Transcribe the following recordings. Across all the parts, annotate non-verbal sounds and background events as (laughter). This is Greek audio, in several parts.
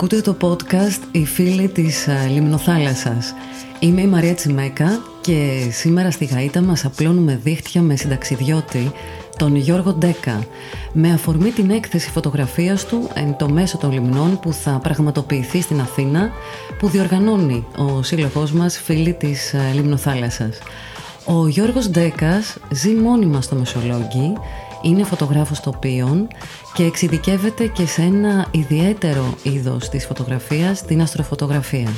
Ακούτε το podcast «Οι φίλοι της ε, Λιμνοθάλασσας». Είμαι η Μαρία Τσιμέκα και σήμερα στη Γαΐτα μας απλώνουμε δίχτυα με συνταξιδιώτη τον Γιώργο Ντέκα με αφορμή την έκθεση φωτογραφίας του εν το μέσο των λιμνών που θα πραγματοποιηθεί στην Αθήνα που διοργανώνει ο σύλλογός μας φίλοι της ε, Λιμνοθάλασσας. Ο Γιώργος Ντέκας ζει μόνιμα στο Μεσολόγγι είναι φωτογράφος τοπίων και εξειδικεύεται και σε ένα ιδιαίτερο είδος της φωτογραφίας, την αστροφωτογραφία.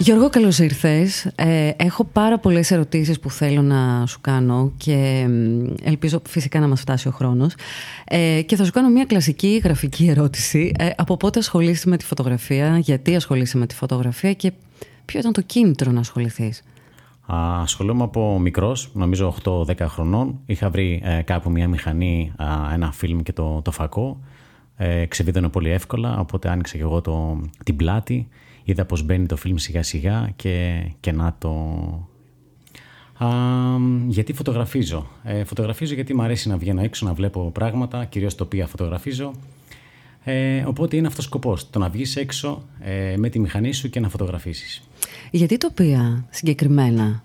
Γιώργο, καλώς ήρθες. Ε, έχω πάρα πολλές ερωτήσεις που θέλω να σου κάνω και ελπίζω φυσικά να μας φτάσει ο χρόνος. Ε, και θα σου κάνω μια κλασική γραφική ερώτηση. Ε, από πότε ασχολείσαι με τη φωτογραφία, γιατί ασχολείσαι με τη φωτογραφία και ποιο ήταν το κίνητρο να ασχοληθείς; Ασχολούμαι από μικρός, νομίζω 8-10 χρονών. Είχα βρει ε, κάπου μια μηχανή, ένα φιλμ και το, το φακό. Ε, ξεβίδωνε πολύ εύκολα, οπότε άνοιξα και εγώ το, την πλάτη. Είδα πως μπαίνει το φιλμ σιγά σιγά και, και να το... Α, γιατί φωτογραφίζω; Ε, φωτογραφίζω γιατί μου αρέσει να βγαίνω έξω, να βλέπω πράγματα, κυρίως το οποία φωτογραφίζω. Ε, οπότε είναι αυτός ο σκοπός, το να βγεις έξω ε, με τη μηχανή σου και να φωτογραφίσεις. Γιατί τοπία συγκεκριμένα;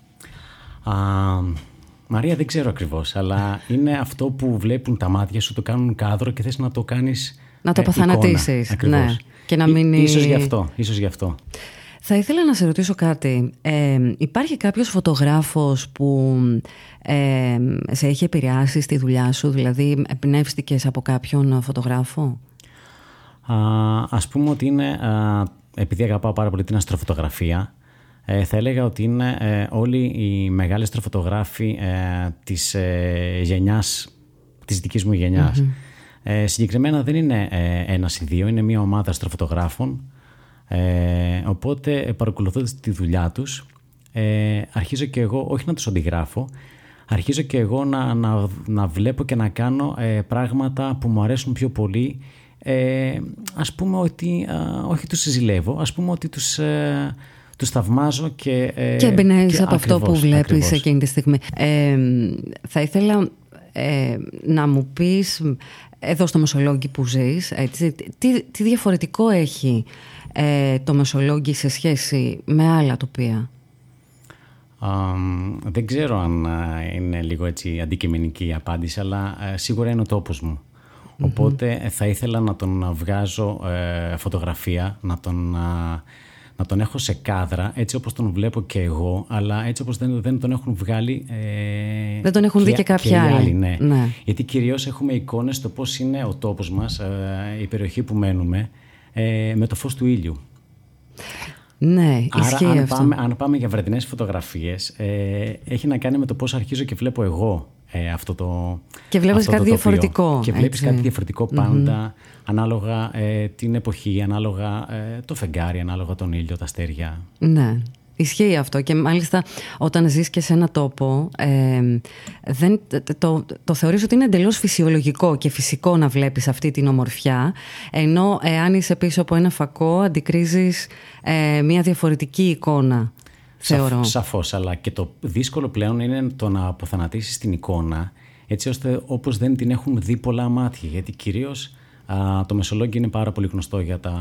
Α, Μαρία δεν ξέρω ακριβώς, αλλά είναι αυτό που βλέπουν τα μάτια σου, το κάνουν κάδρο και θες να το κάνεις Να το αποθανατήσεις. Ναι. Και να μείνει... Ίσως γι' αυτό, ίσως γι' αυτό. Θα ήθελα να σε ρωτήσω κάτι. Ε, υπάρχει κάποιος φωτογράφος που ε, σε έχει επηρεάσει στη δουλειά σου, δηλαδή εμπνεύστηκες από κάποιον φωτογράφο; Α, ας πούμε ότι είναι, α, επειδή αγαπάω πάρα πολύ την αστροφωτογραφία, ε, θα έλεγα ότι είναι ε, όλοι οι μεγάλοι αστροφωτογράφοι ε, της ε, γενιάς, της δικής μου γενιας Ε, συγκεκριμένα δεν είναι ε, ένας ή δύο, είναι μια ομάδα αστροφωτογράφων. Ε, οπότε παρακολουθώντας τη δουλειά τους, ε, αρχίζω και εγώ, όχι να τους αντιγράφω, αρχίζω και εγώ να, να, να βλέπω και να κάνω ε, πράγματα που μου αρέσουν πιο πολύ. Ε, ας πούμε ότι, όχι τους συζηλεύω, ας πούμε ότι τους, ε, τους θαυμάζω και... Ε, και εμπνέεις από αυτό που βλέπεις ακριβώς. εκείνη τη στιγμή. Ε, θα ήθελα ε, να μου πεις, εδώ στο Μεσολόγγι που ζεις, έτσι, τι, τι διαφορετικό έχει ε, το Μεσολόγγι σε σχέση με άλλα τοπία; Um, δεν ξέρω αν είναι λίγο έτσι αντικειμενική η απάντηση, αλλά σίγουρα είναι ο τόπος μου. Οπότε θα ήθελα να τον βγάζω ε, φωτογραφία, να τον, να τον έχω σε κάδρα, έτσι όπως τον βλέπω και εγώ, αλλά έτσι όπως δεν, δεν τον έχουν βγάλει... Ε, δεν τον έχουν δει και κάποια άλλοι. Ναι. ναι. Γιατί κυρίως έχουμε εικόνες στο πώς είναι ο τόπος μας, ε, η περιοχή που μένουμε, ε, με το φως του ήλιου. Ναι, Άρα, αν αυτό. Πάμε, αν πάμε για βραδινές φωτογραφίες, ε, έχει να κάνει με το πώς αρχίζω και βλέπω εγώ ε, αυτό το Και βλέπεις κάτι διαφορετικό. Και βλέπεις κάτι διαφορετικό ανάλογα ε, την εποχή, ανάλογα ε, το φεγγάρι, ανάλογα τον ήλιο, τα αστέρια. Ναι. Ισχύει αυτό και μάλιστα όταν ζεις και σε ένα τόπο ε, δεν, το, το θεωρείς ότι είναι εντελώς φυσιολογικό και φυσικό να βλέπεις αυτή την ομορφιά ενώ εάν είσαι πίσω από ένα φακό αντικρίζεις ε, μια διαφορετική εικόνα θεωρώ. Σαφώς, αλλά και το δύσκολο πλέον είναι το να αποθανατήσεις την εικόνα έτσι ώστε όπως δεν την έχουν δει πολλά μάτια γιατί κυρίως το Μεσολόγγι είναι πάρα πολύ γνωστό για τα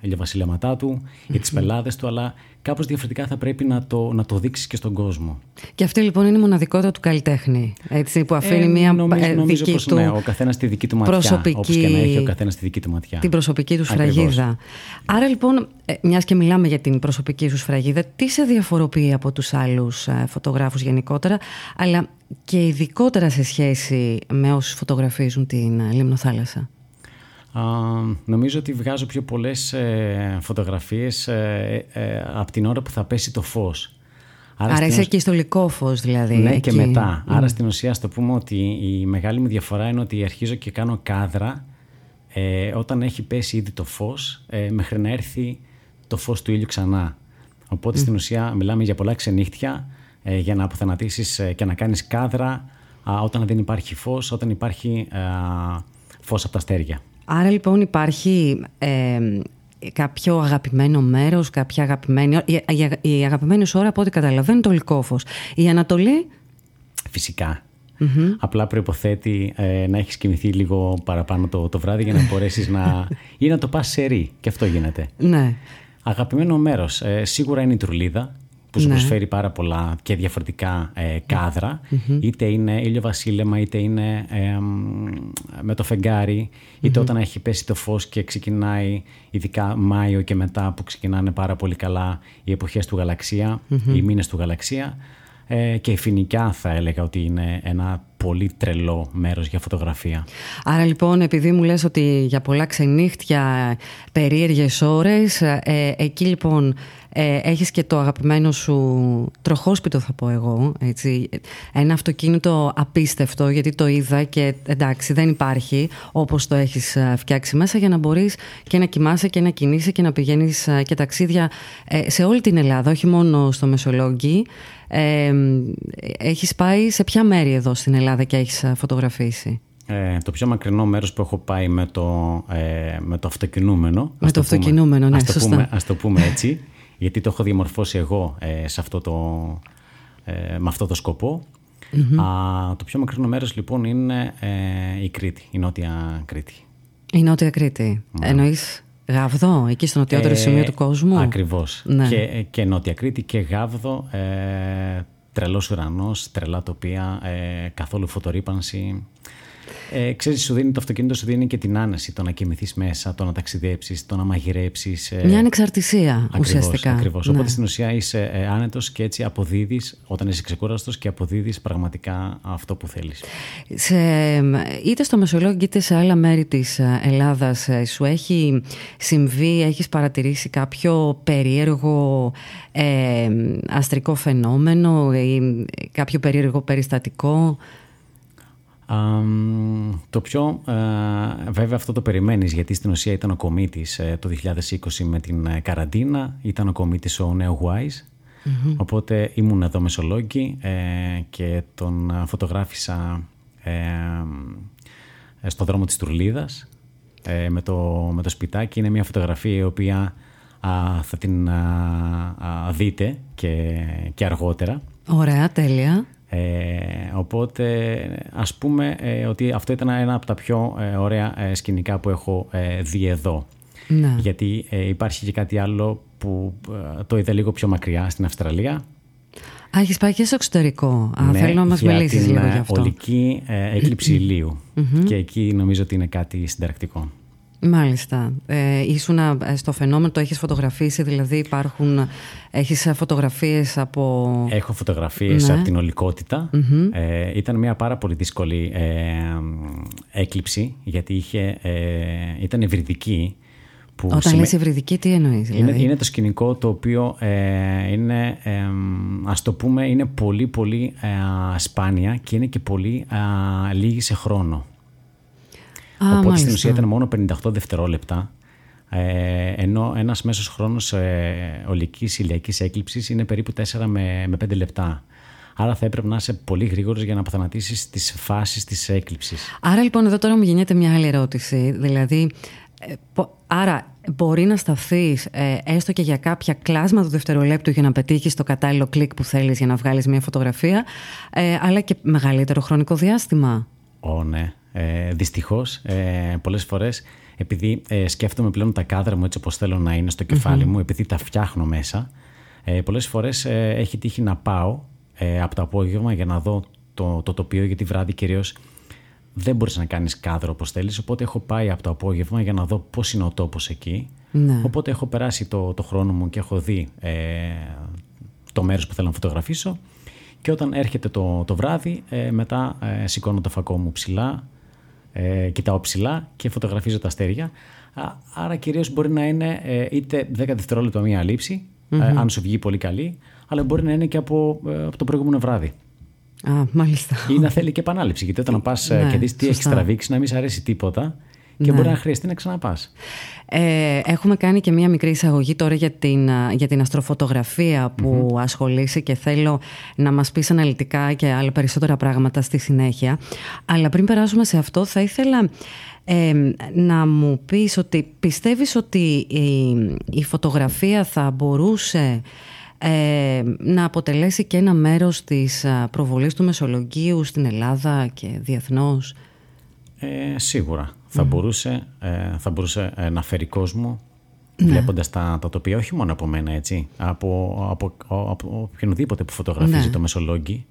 ηλιοβασιλέματά του, για τις πελάδες του, αλλά κάπως διαφορετικά θα πρέπει να το, να το δείξεις και στον κόσμο. Και αυτή λοιπόν είναι η μοναδικότητα του καλλιτέχνη, έτσι, που αφήνει ε, μια νομίζω, νομίζω δική πως, του ναι, ο καθένας τη δική του ματιά, προσωπική, όπως και να έχει ο καθένας τη δική του ματιά. Την προσωπική του σφραγίδα. Άρα λοιπόν, ε, μιας και μιλάμε για την προσωπική σου σφραγίδα, τι σε διαφοροποιεί από τους άλλους ε, φωτογράφους γενικότερα, αλλά και ειδικότερα σε σχέση με όσους φωτογραφίζουν την Λίμνο Θάλασσα; Νομίζω ότι βγάζω πιο πολλές ε, φωτογραφίες ε, ε, από την ώρα που θα πέσει το φως. Άρα, Άρα είσαι και στο λικό φως δηλαδή. Ναι εκεί. και μετά. Mm. Άρα στην ουσία στο πούμε ότι η μεγάλη μου διαφορά είναι ότι αρχίζω και κάνω κάδρα ε, όταν έχει πέσει ήδη το φως ε, μέχρι να έρθει το φως του ήλιου ξανά. Οπότε mm. στην ουσία μιλάμε για πολλά ξενύχτια ε, για να αποθανατήσεις και να κάνεις κάδρα όταν δεν υπάρχει φως, όταν υπάρχει φως από τα αστέρια. Άρα λοιπόν υπάρχει ε, κάποιο αγαπημένο μέρος, κάποια αγαπημένη... Η, η, η αγαπημένη σου ώρα από ό,τι καταλαβαίνω το Λυκόφος. Η Ανατολή... Φυσικά. Απλά προποθέτει ε, να έχεις κοιμηθεί λίγο παραπάνω το, το βράδυ για να (laughs) μπορέσεις να. ή να το πας σε ρί. Και αυτό γίνεται. Ναι. Αγαπημένο μέρος. Ε, σίγουρα είναι η τρουλίδα που σου ναι. προσφέρει πάρα πολλά και διαφορετικά ε, καδρα Είτε είναι ήλιο βασίλεμα, είτε είναι με το φεγγάρι, όταν έχει πέσει το φως και ξεκινάει, ειδικά Μάιο και μετά που ξεκινάνε πάρα πολύ καλά οι εποχές του γαλαξία, οι μήνες του γαλαξία. Ε, και η Φινικιά θα έλεγα ότι είναι ένα πολύ τρελό μέρος για φωτογραφία. Άρα λοιπόν επειδή μου λες ότι για πολλά ξενύχτια περίεργες ώρες ε, εκεί λοιπόν ε, έχεις και το αγαπημένο σου τροχόσπιτο θα πω εγώ έτσι. ένα αυτοκίνητο απίστευτο γιατί το είδα και εντάξει δεν υπάρχει όπως το έχεις ε, φτιάξει μέσα για να μπορείς και να κοιμάσαι και να κινείσαι και να πηγαίνεις ε, και ταξίδια σε όλη την Ελλάδα όχι μόνο στο Μεσολόγγι ε, έχεις πάει σε ποια μέρη εδώ στην Ελλάδα και έχεις φωτογραφίσει; Ε, το πιο μακρινό μέρος που έχω πάει με το, ε, με το αυτοκινούμενο. Με το, αυτοκινούμενο, ναι, ας σωστά. Το πούμε, ας το πούμε έτσι, γιατί το έχω διαμορφώσει εγώ ε, σε αυτό το, ε, με αυτό το σκοπό. Α, το πιο μακρινό μέρος λοιπόν είναι ε, η Κρήτη, η Νότια Κρήτη. Η Νότια Κρήτη. Ναι. Εννοείς Γάβδο, εκεί στο νοτιότερο ε, σημείο του κόσμου. Ακριβώς. Ναι. Και, και Νότια Κρήτη και Γάβδο, ε, τρελός ουρανός, τρελά τοπία, ε, καθόλου φωτορύπανση. Ε, ξέρεις, σου δίνει το αυτοκίνητο, σου δίνει και την άνεση το να κοιμηθείς μέσα, το να ταξιδέψεις, το να μαγειρέψεις. Ε, Μια ανεξαρτησία ακριβώς, ουσιαστικά. Ακριβώς. Ναι. Οπότε στην ουσία είσαι ε, άνετος και έτσι αποδίδεις, όταν είσαι ξεκούραστος και αποδίδεις πραγματικά αυτό που θέλεις. Είτε στο Μεσολόγγι είτε σε άλλα μέρη της ε, Ελλάδας ε, σου έχει συμβεί, έχεις παρατηρήσει κάποιο περίεργο ε, αστρικό φαινόμενο ή κάποιο περίεργο περιστατικό; Το πιο, βέβαια αυτό το περιμένεις γιατί στην ουσία ήταν ο κομίτης ε, το 2020 με την ε, καραντίνα, ήταν ο κομίτης ο Νέο Γουάης, οπότε ήμουν εδώ Μεσολόγγι ε, και τον φωτογράφησα στο δρόμο της Τουρλίδας με, το, με το σπιτάκι. Είναι μια φωτογραφία η οποία θα την δείτε και, και αργότερα. Ωραία, τέλεια. Ε, οπότε ας πούμε ε, ότι αυτό ήταν ένα από τα πιο ε, ωραία ε, σκηνικά που έχω δει εδώ. Ναι. Γιατί υπάρχει και κάτι άλλο που το είδα λίγο πιο μακριά στην Αυστραλία. Α, έχεις πάει και στο εξωτερικό. Α, ναι, θέλω να μας μιλήσεις λίγο γι' αυτό. ολική έκλειψη Και εκεί νομίζω ότι είναι κάτι συνταρακτικό. Μάλιστα. Ε, ήσουν ε, στο φαινόμενο, το έχεις φωτογραφίσει, δηλαδή υπάρχουν, έχεις φωτογραφίες από... Έχω φωτογραφίες ναι. από την ολικοτητα Ε, ήταν μια πάρα πολύ δύσκολη ε, έκλειψη, γιατί είχε, ε, ήταν ευρυδική. Που Όταν σημα... λες ευρυδική, τι εννοείς δηλαδή; Είναι, είναι το σκηνικό το οποίο ε, είναι, ε, ας το πούμε, είναι πολύ πολύ ε, σπάνια και είναι και πολύ λίγη σε χρόνο. Α, Οπότε μάλιστα. στην ουσία ήταν μόνο 58 δευτερόλεπτα. Ε, ενώ ένας μέσος χρόνος ε, ολικής ηλιακή έκλειψης είναι περίπου 4 με, με 5 λεπτά. Άρα θα έπρεπε να είσαι πολύ γρήγορος για να αποθανατήσεις τις φάσεις της έκλειψης. Άρα λοιπόν εδώ τώρα μου γίνεται μια άλλη ερώτηση. Δηλαδή, ε, άρα μπορεί να σταθείς ε, έστω και για κάποια κλάσμα του δευτερολέπτου για να πετύχεις το κατάλληλο κλικ που θέλεις για να βγάλεις μια φωτογραφία, ε, αλλά και μεγαλύτερο χρονικό διάστημα; Ω, ναι. Ε, Δυστυχώς, ε, πολλές φορές, επειδή ε, σκέφτομαι πλέον τα κάδρα μου έτσι όπως θέλω να είναι στο κεφάλι μου, επειδή τα φτιάχνω μέσα, ε, πολλές φορές ε, έχει τύχει να πάω ε, από το απόγευμα για να δω το, το τοπίο, γιατί βράδυ κυρίως δεν μπορείς να κάνεις κάδρο όπως θέλεις. Οπότε έχω πάει από το απόγευμα για να δω πώς είναι ο τόπος εκεί. Ναι. Οπότε έχω περάσει το, το χρόνο μου και έχω δει ε, το μέρος που θέλω να φωτογραφίσω. Και όταν έρχεται το, το βράδυ, ε, μετά ε, σηκώνω το φακό μου ψηλά, ε, κοιτάω ψηλά και φωτογραφίζω τα αστέρια. Άρα κυρίως μπορεί να είναι ε, είτε 10 δευτερόλεπτα μία ε, αν σου βγει πολύ καλή, αλλά μπορεί να είναι και από, ε, από το προηγούμενο βράδυ. Α, μάλιστα. Ή να θέλει και επανάληψη. Γιατί όταν πας ναι, και δεις τι έχεις τραβήξει, να μην σε αρέσει τίποτα και μπορεί ναι. να χρειαστεί να ξαναπάς. Ε, έχουμε κάνει και μία μικρή εισαγωγή τώρα για την, για την αστροφωτογραφία που mm ασχολείσαι και θέλω να μας πεις αναλυτικά και άλλα περισσότερα πράγματα στη συνέχεια. Αλλά πριν περάσουμε σε αυτό θα ήθελα να μου πεις ότι πιστεύεις ότι η, η φωτογραφία θα μπορούσε ε, να αποτελέσει και ένα μέρος της προβολής του Μεσολογγίου στην Ελλάδα και διεθνώς; Ε, σίγουρα. Θα μπορούσε, ε, θα μπορούσε ε, να φέρει κόσμο ναι. βλέποντας τα, τα τοπία, όχι μόνο από μένα, έτσι, από, από, από οποιονδήποτε που φωτογραφίζει ναι. το Μεσολόγγι.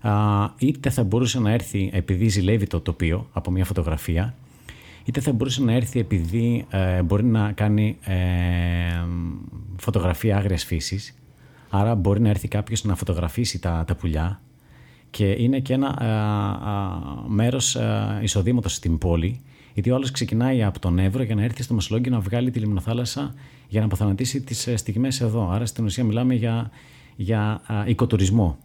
Α, είτε θα μπορούσε να έρθει επειδή ζηλεύει το τοπίο από μια φωτογραφία, είτε θα μπορούσε να έρθει επειδή ε, μπορεί να κάνει ε, φωτογραφία άγριας φύσης, άρα μπορεί να έρθει κάποιος να φωτογραφίσει τα, τα πουλιά και είναι και ένα α, α, μέρος εισοδήματος στην πόλη γιατί ο άλλος ξεκινάει από τον Εύρο για να έρθει στο Μεσολόγγι να βγάλει τη λιμνοθάλασσα για να αποθανατήσει τις ε, στιγμές εδώ. Άρα στην ουσία μιλάμε για, για οικοτουρισμό.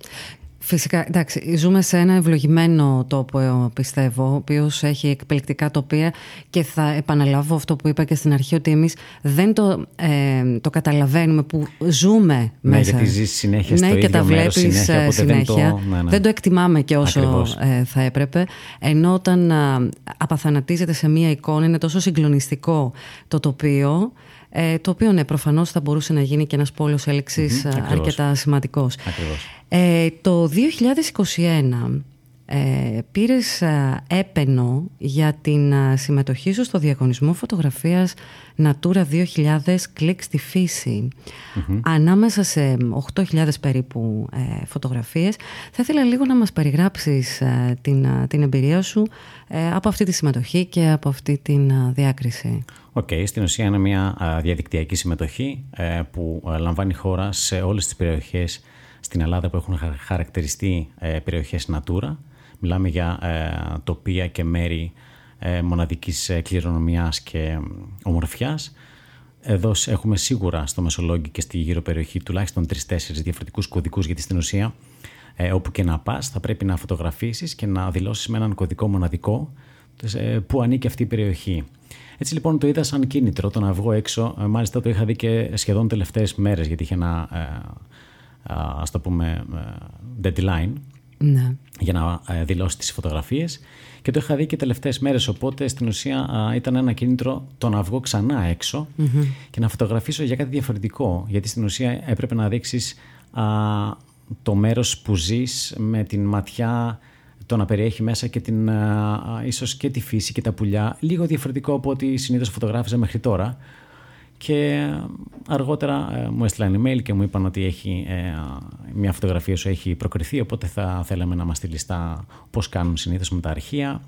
Φυσικά, εντάξει, ζούμε σε ένα ευλογημένο τόπο, ε, πιστεύω, ο οποίος έχει εκπληκτικά τοπία και θα επαναλάβω αυτό που είπα και στην αρχή, ότι εμείς δεν το, ε, το καταλαβαίνουμε που ζούμε ναι, μέσα. Ναι, γιατί ζεις συνέχεια στο ναι, και τα βλέπεις συνέχεια. συνέχεια. Δεν, το, ναι, ναι. δεν το εκτιμάμε και όσο ε, θα έπρεπε. Ενώ όταν ε, απαθανατίζεται σε μία εικόνα, είναι τόσο συγκλονιστικό το τοπίο ε, το οποίο ναι, προφανώς θα μπορούσε να γίνει και ένας πόλος έλεξης mm-hmm, αρκετά σημαντικός. Ε, το 2021 ε, πήρες ε, έπαινο για την ε, συμμετοχή σου στο διαγωνισμό φωτογραφίας Natura 2000 κλικ στη φυση ανάμεσα σε 8.000 περίπου ε, φωτογραφίες. Θα ήθελα λίγο να μας περιγράψεις την, την εμπειρία σου από αυτή τη συμμετοχή και από αυτή την διάκριση. Ok, okay, στην ουσία είναι μια διαδικτυακή συμμετοχή που λαμβάνει χώρα σε όλες τις περιοχές στην Ελλάδα που έχουν χαρακτηριστεί περιοχές Natura Μιλάμε για ε, τοπία και μέρη ε, μοναδικής ε, κληρονομιάς και ομορφιάς. Εδώ έχουμε σίγουρα στο Μεσολόγγι και στη γύρω περιοχή τουλάχιστον τρει-τέσσερι διαφορετικούς κωδικούς, γιατί στην ουσία ε, όπου και να πας θα πρέπει να φωτογραφίσεις και να δηλώσεις με έναν κωδικό μοναδικό ε, που ανήκει αυτή η περιοχή. Έτσι λοιπόν το είδα σαν κίνητρο το να βγω έξω. Ε, μάλιστα το είχα δει και σχεδόν τελευταίες μέρες, γιατί είχε ένα ας το πούμε deadline ναι. για να ε, δηλώσει τις φωτογραφίες. Και το είχα δει και τελευταίες μέρες οπότε στην ουσία ήταν ένα κίνητρο το να βγω ξανά και να φωτογραφίσω για κάτι διαφορετικό. Γιατί στην ουσία έπρεπε να δείξεις το μέρος που ζεις με την ματιά το να περιέχει μέσα και την, ίσως και τη φύση και τα πουλιά. Λίγο διαφορετικό από ό,τι συνήθως φωτογράφιζα μέχρι τώρα και αργότερα ε, μου έστειλαν email και μου είπαν ότι έχει, ε, μια φωτογραφία σου έχει προκριθεί οπότε θα θέλαμε να μας στείλει στα πώς κάνουν συνήθως με τα αρχεία.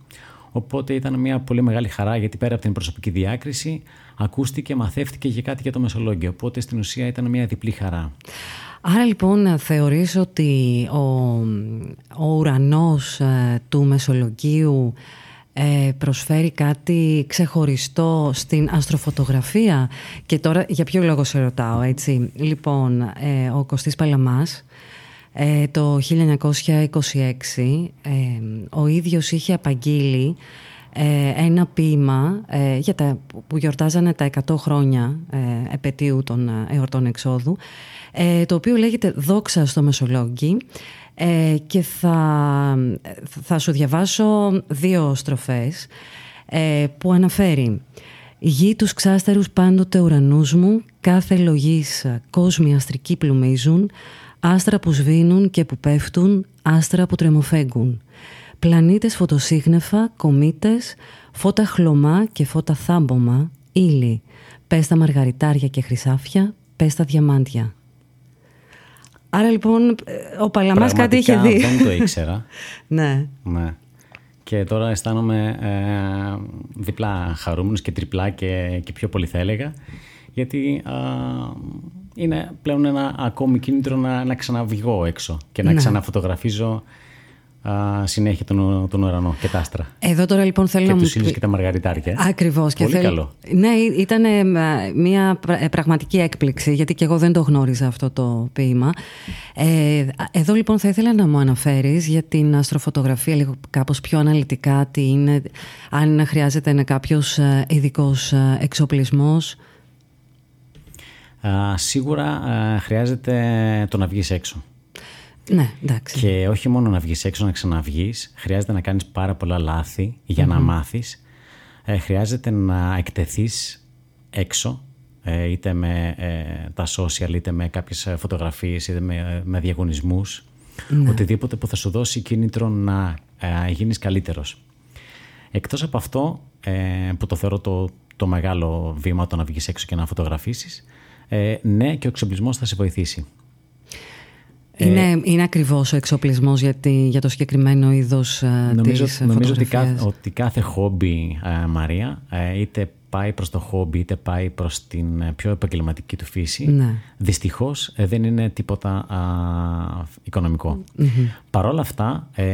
Οπότε ήταν μια πολύ μεγάλη χαρά γιατί πέρα από την προσωπική διάκριση ακούστηκε, μαθεύτηκε και κάτι για το Μεσολόγγιο. Οπότε στην ουσία ήταν μια διπλή χαρά. Άρα λοιπόν θεωρείς ότι ο, ο ουρανός ε, του Μεσολογγίου ε, προσφέρει κάτι ξεχωριστό στην αστροφωτογραφία. Και τώρα για ποιο λόγο σε ρωτάω έτσι; Λοιπόν ε, ο Κωστής Παλαμάς ε, το 1926 ο ίδιος είχε απαγγείλει ένα ποίημα για τα, που γιορτάζανε τα 100 χρόνια επαιτίου των εορτών εξόδου το οποίο λέγεται «Δόξα στο Μεσολόγγι» Ε, και θα, θα σου διαβάσω δύο στροφές ε, που αναφέρει «Γη τους ξάστερους πάντοτε ουρανούς μου, κάθε λογής κόσμοι αστρικοί πλουμίζουν, άστρα που σβήνουν και που πέφτουν, άστρα που τρεμοφέγγουν. Πλανήτες φωτοσύγνεφα, κομήτες, φώτα χλωμά και φώτα θάμπομα, ύλη, πες τα μαργαριτάρια και χρυσάφια, πες τα διαμάντια». Άρα λοιπόν ο Παλαμάς κάτι είχε δει. δεν το ήξερα. (laughs) ναι. ναι. Και τώρα αισθάνομαι ε, διπλά χαρούμενος και τριπλά και, και πιο πολύ θα έλεγα. Γιατί είναι πλέον ένα ακόμη κίνητρο να, να ξαναβγώ έξω και να ναι. ξαναφωτογραφίζω συνέχεια τον, τον ουρανό και τα άστρα. Εδώ τώρα λοιπόν θέλω και να μου. Και του και τα μαργαριτάρια. Ακριβώς. Πολύ θέλ... καλό. Ναι, ήταν ε, μια ε, πραγματική έκπληξη, γιατί και εγώ δεν το γνώριζα αυτό το ποίημα. Ε, εδώ λοιπόν θα ήθελα να μου αναφέρεις για την αστροφωτογραφία λίγο κάπως πιο αναλυτικά, τι είναι, αν χρειάζεται να κάποιος ε, ειδικός εξοπλισμός. σίγουρα χρειάζεται το να βγεις έξω. Ναι, εντάξει. Και όχι μόνο να βγεις έξω, να ξαναβγείς, χρειάζεται να κάνεις πάρα πολλά λάθη για να μάθεις. Ε, χρειάζεται να εκτεθείς έξω, ε, είτε με ε, τα social, είτε με κάποιες φωτογραφίες, είτε με, με διαγωνισμούς. Ναι. Οτιδήποτε που θα σου δώσει κίνητρο να ε, γίνεις καλύτερος. Εκτός από αυτό, που το θεωρώ το, το μεγάλο βήμα το να βγεις έξω και να φωτογραφίσεις, ναι και ο εξοπλισμός θα σε βοηθήσει. Είναι, ε, είναι ακριβώς ο εξοπλισμός για, για το συγκεκριμένο είδος νομίζω, της Νομίζω ότι κάθε, ότι κάθε χόμπι, Μαρία, είτε πάει προς το χόμπι είτε πάει προς την ε, πιο επαγγελματική του φύση, ναι. δυστυχώς ε, δεν είναι τίποτα α, οικονομικό. Mm-hmm. Παρ' όλα αυτά, ε,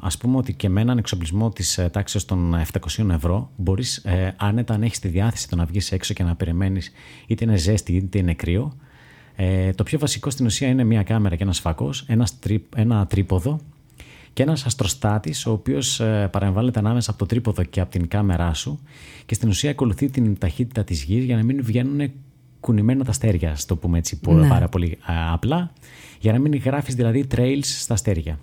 ας πούμε ότι και με έναν εξοπλισμό της ε, τάξης των 700 ευρώ μπορείς ε, άνετα αν έχεις τη διάθεση το να βγεις έξω και να περιμένεις είτε είναι ζέστη είτε είναι κρύο. Ε, το πιο βασικό στην ουσία είναι μια κάμερα και ένας φακός, ένας, ένα τρίποδο και ένας αστροστάτης ο οποίος ε, παρεμβάλλεται ανάμεσα από το τρίποδο και από την κάμερά σου και στην ουσία ακολουθεί την ταχύτητα της γης για να μην βγαίνουν κουνημένα τα αστέρια, στο πούμε έτσι ναι. πάρα πολύ απλά, για να μην γράφεις δηλαδή trails στα αστέρια.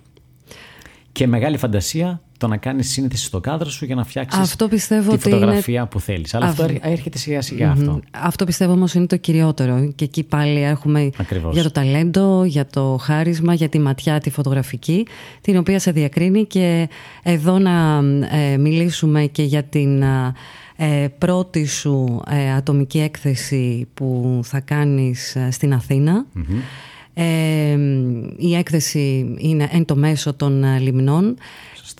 Και μεγάλη φαντασία το να κάνεις σύνθεση στο κάδρο σου για να φτιάξεις τη φωτογραφία που θέλεις. Αλλά αυτό έρχεται σιγά σιγά αυτό. Αυτό πιστεύω όμως είναι το κυριότερο. Και εκεί πάλι έχουμε για το ταλέντο, για το χάρισμα, για τη ματιά τη φωτογραφική, την οποία σε διακρίνει. Και εδώ να ε, μιλήσουμε και για την ε, πρώτη σου ε, ατομική έκθεση που θα κάνεις στην αθηνα η έκθεση είναι εν το μέσο των λιμνών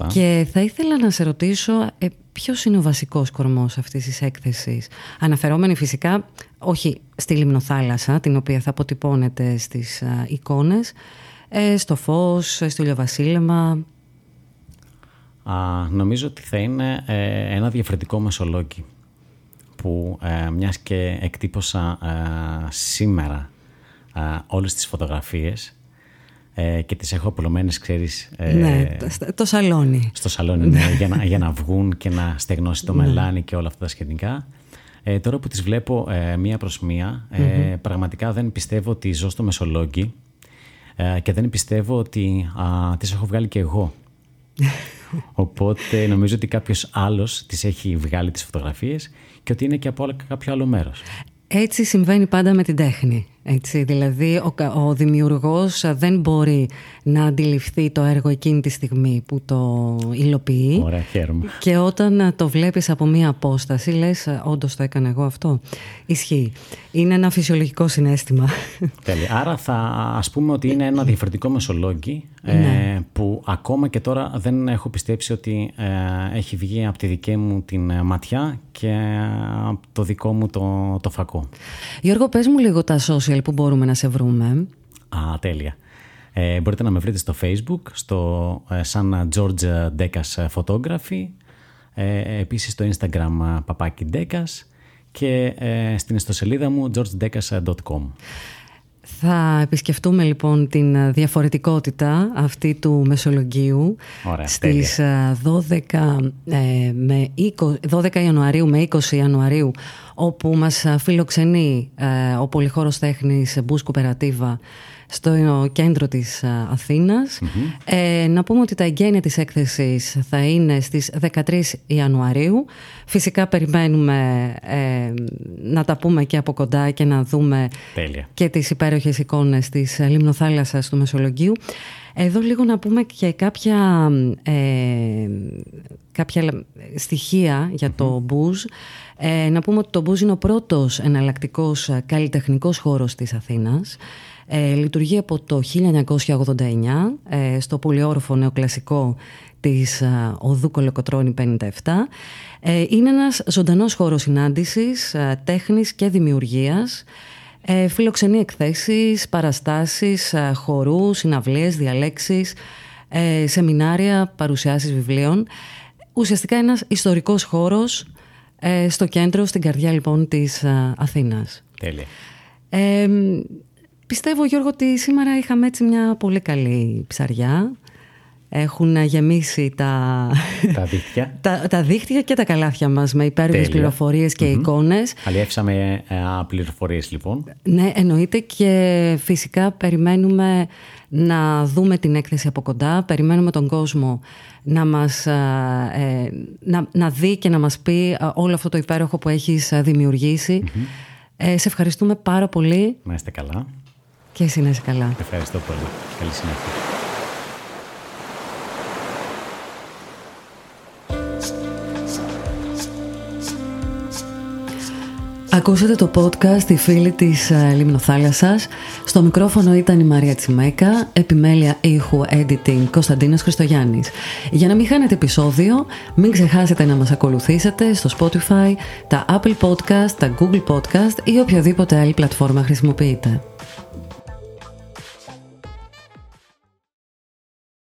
και θα ήθελα να σε ρωτήσω ε, ποιος είναι ο βασικός κορμός αυτής της έκθεσης; Αναφερόμενη φυσικά όχι στη λιμνοθάλασσα, την οποία θα αποτυπώνεται στις α, εικόνες, ε, στο φως, στο ηλιοβασίλεμα. Α, νομίζω ότι θα είναι ε, ένα διαφορετικό μεσολόγιο που ε, μιας και εκτύπωσα σήμερα όλες τις φωτογραφίες ε, και τις έχω απλωμένες, ξέρεις... Ε, ναι, το σαλόνι. Στο σαλόνι, ναι, για, να, για να βγουν και να στεγνώσει το ναι. μελάνι και όλα αυτά τα σχετικά. Ε, τώρα που τις βλέπω ε, μία προς μία, ε, πραγματικά δεν πιστεύω ότι ζω στο Μεσολόγγι ε, και δεν πιστεύω ότι α, τις έχω βγάλει και εγώ. (laughs) Οπότε νομίζω ότι κάποιος άλλος τις έχει βγάλει τις φωτογραφίες και ότι είναι και από κάποιο άλλο μέρος. Έτσι συμβαίνει πάντα με την τέχνη. Έτσι, δηλαδή ο, ο δημιουργός δεν μπορεί να αντιληφθεί το έργο εκείνη τη στιγμή που το υλοποιεί. Ωραία, χαίρομαι. Και όταν το βλέπεις από μία απόσταση λες όντως το έκανα εγώ αυτό. Ισχύει. Είναι ένα φυσιολογικό συνέστημα. (laughs) Τέλεια. Άρα θα ας πούμε ότι είναι ένα διαφορετικό μεσολόγγι ε, ναι. που ακόμα και τώρα δεν έχω πιστέψει ότι ε, έχει βγει από τη δική μου την ματιά και από το δικό μου το, το φακό. Γιώργο, πες μου λίγο τα social που μπορούμε να σε βρούμε; Α, τέλεια. Ε, μπορείτε να με βρείτε στο facebook, στο ε, σαν George Decas Photography, ε, επίσης στο instagram παπάκι Decas και ε, στην ιστοσελίδα μου georgedecas.com. Θα επισκεφτούμε λοιπόν την διαφορετικότητα αυτή του Μεσολογγίου Ωραία, στις 12, ε, με 20, 12 Ιανουαρίου με 20 Ιανουαρίου όπου μας φιλοξενεί ε, ο Πολυχώρος Τέχνης Μπούσκου Περατίβα στο κέντρο της αθηνας ε, να πούμε ότι τα εγγένεια της έκθεσης θα είναι στις 13 Ιανουαρίου. Φυσικά περιμένουμε ε, να τα πούμε και από κοντά και να δούμε και τις υπέροχες εικόνες της λιμνοθάλασσας του Μεσολογγίου. Εδώ λίγο να πούμε και κάποια, ε, κάποια στοιχεία για το Μπούζ. Ε, να πούμε ότι το Μπούζ είναι ο πρώτος εναλλακτικός καλλιτεχνικός χώρος της Αθήνας. Ε, λειτουργεί από το 1989 ε, στο πολυόροφο νεοκλασικό της ε, Οδού Κολοκοτρώνη 57. Ε, είναι ένας ζωντανός χώρος συνάντησης, ε, τέχνης και δημιουργίας. Ε, φιλοξενεί εκθέσεις, παραστάσεις, χορούς, συναυλίες, διαλέξεις, σεμινάρια, παρουσιάσεις βιβλίων. Ουσιαστικά ένας ιστορικός χώρος στο κέντρο, στην καρδιά λοιπόν της Αθήνας. Τέλεια. Πιστεύω Γιώργο ότι σήμερα είχαμε έτσι μια πολύ καλή ψαριά. Έχουν γεμίσει τα, τα, δίχτυα. (laughs) τα, τα δίχτυα και τα καλάθια μας με υπέροχες πληροφορίες και mm-hmm. εικόνες. Αλλιεύσαμε ε, πληροφορίες λοιπόν. Ναι, εννοείται και φυσικά περιμένουμε να δούμε την έκθεση από κοντά. Περιμένουμε τον κόσμο να, μας, ε, να, να δει και να μας πει όλο αυτό το υπέροχο που έχεις δημιουργήσει. Ε, σε ευχαριστούμε πάρα πολύ. Να είστε καλά. Και εσύ να είσαι καλά. Ευχαριστώ πολύ. Καλή συνέχεια. Ακούσατε το podcast «Η φίλη της ε, Λιμνοθάλασσας». Στο μικρόφωνο ήταν η Μαρία Τσιμέκα, επιμέλεια ήχου editing Κωνσταντίνος Χριστογιάννης. Για να μην χάνετε επεισόδιο, μην ξεχάσετε να μας ακολουθήσετε στο Spotify, τα Apple Podcast, τα Google Podcast ή οποιαδήποτε άλλη πλατφόρμα χρησιμοποιείτε.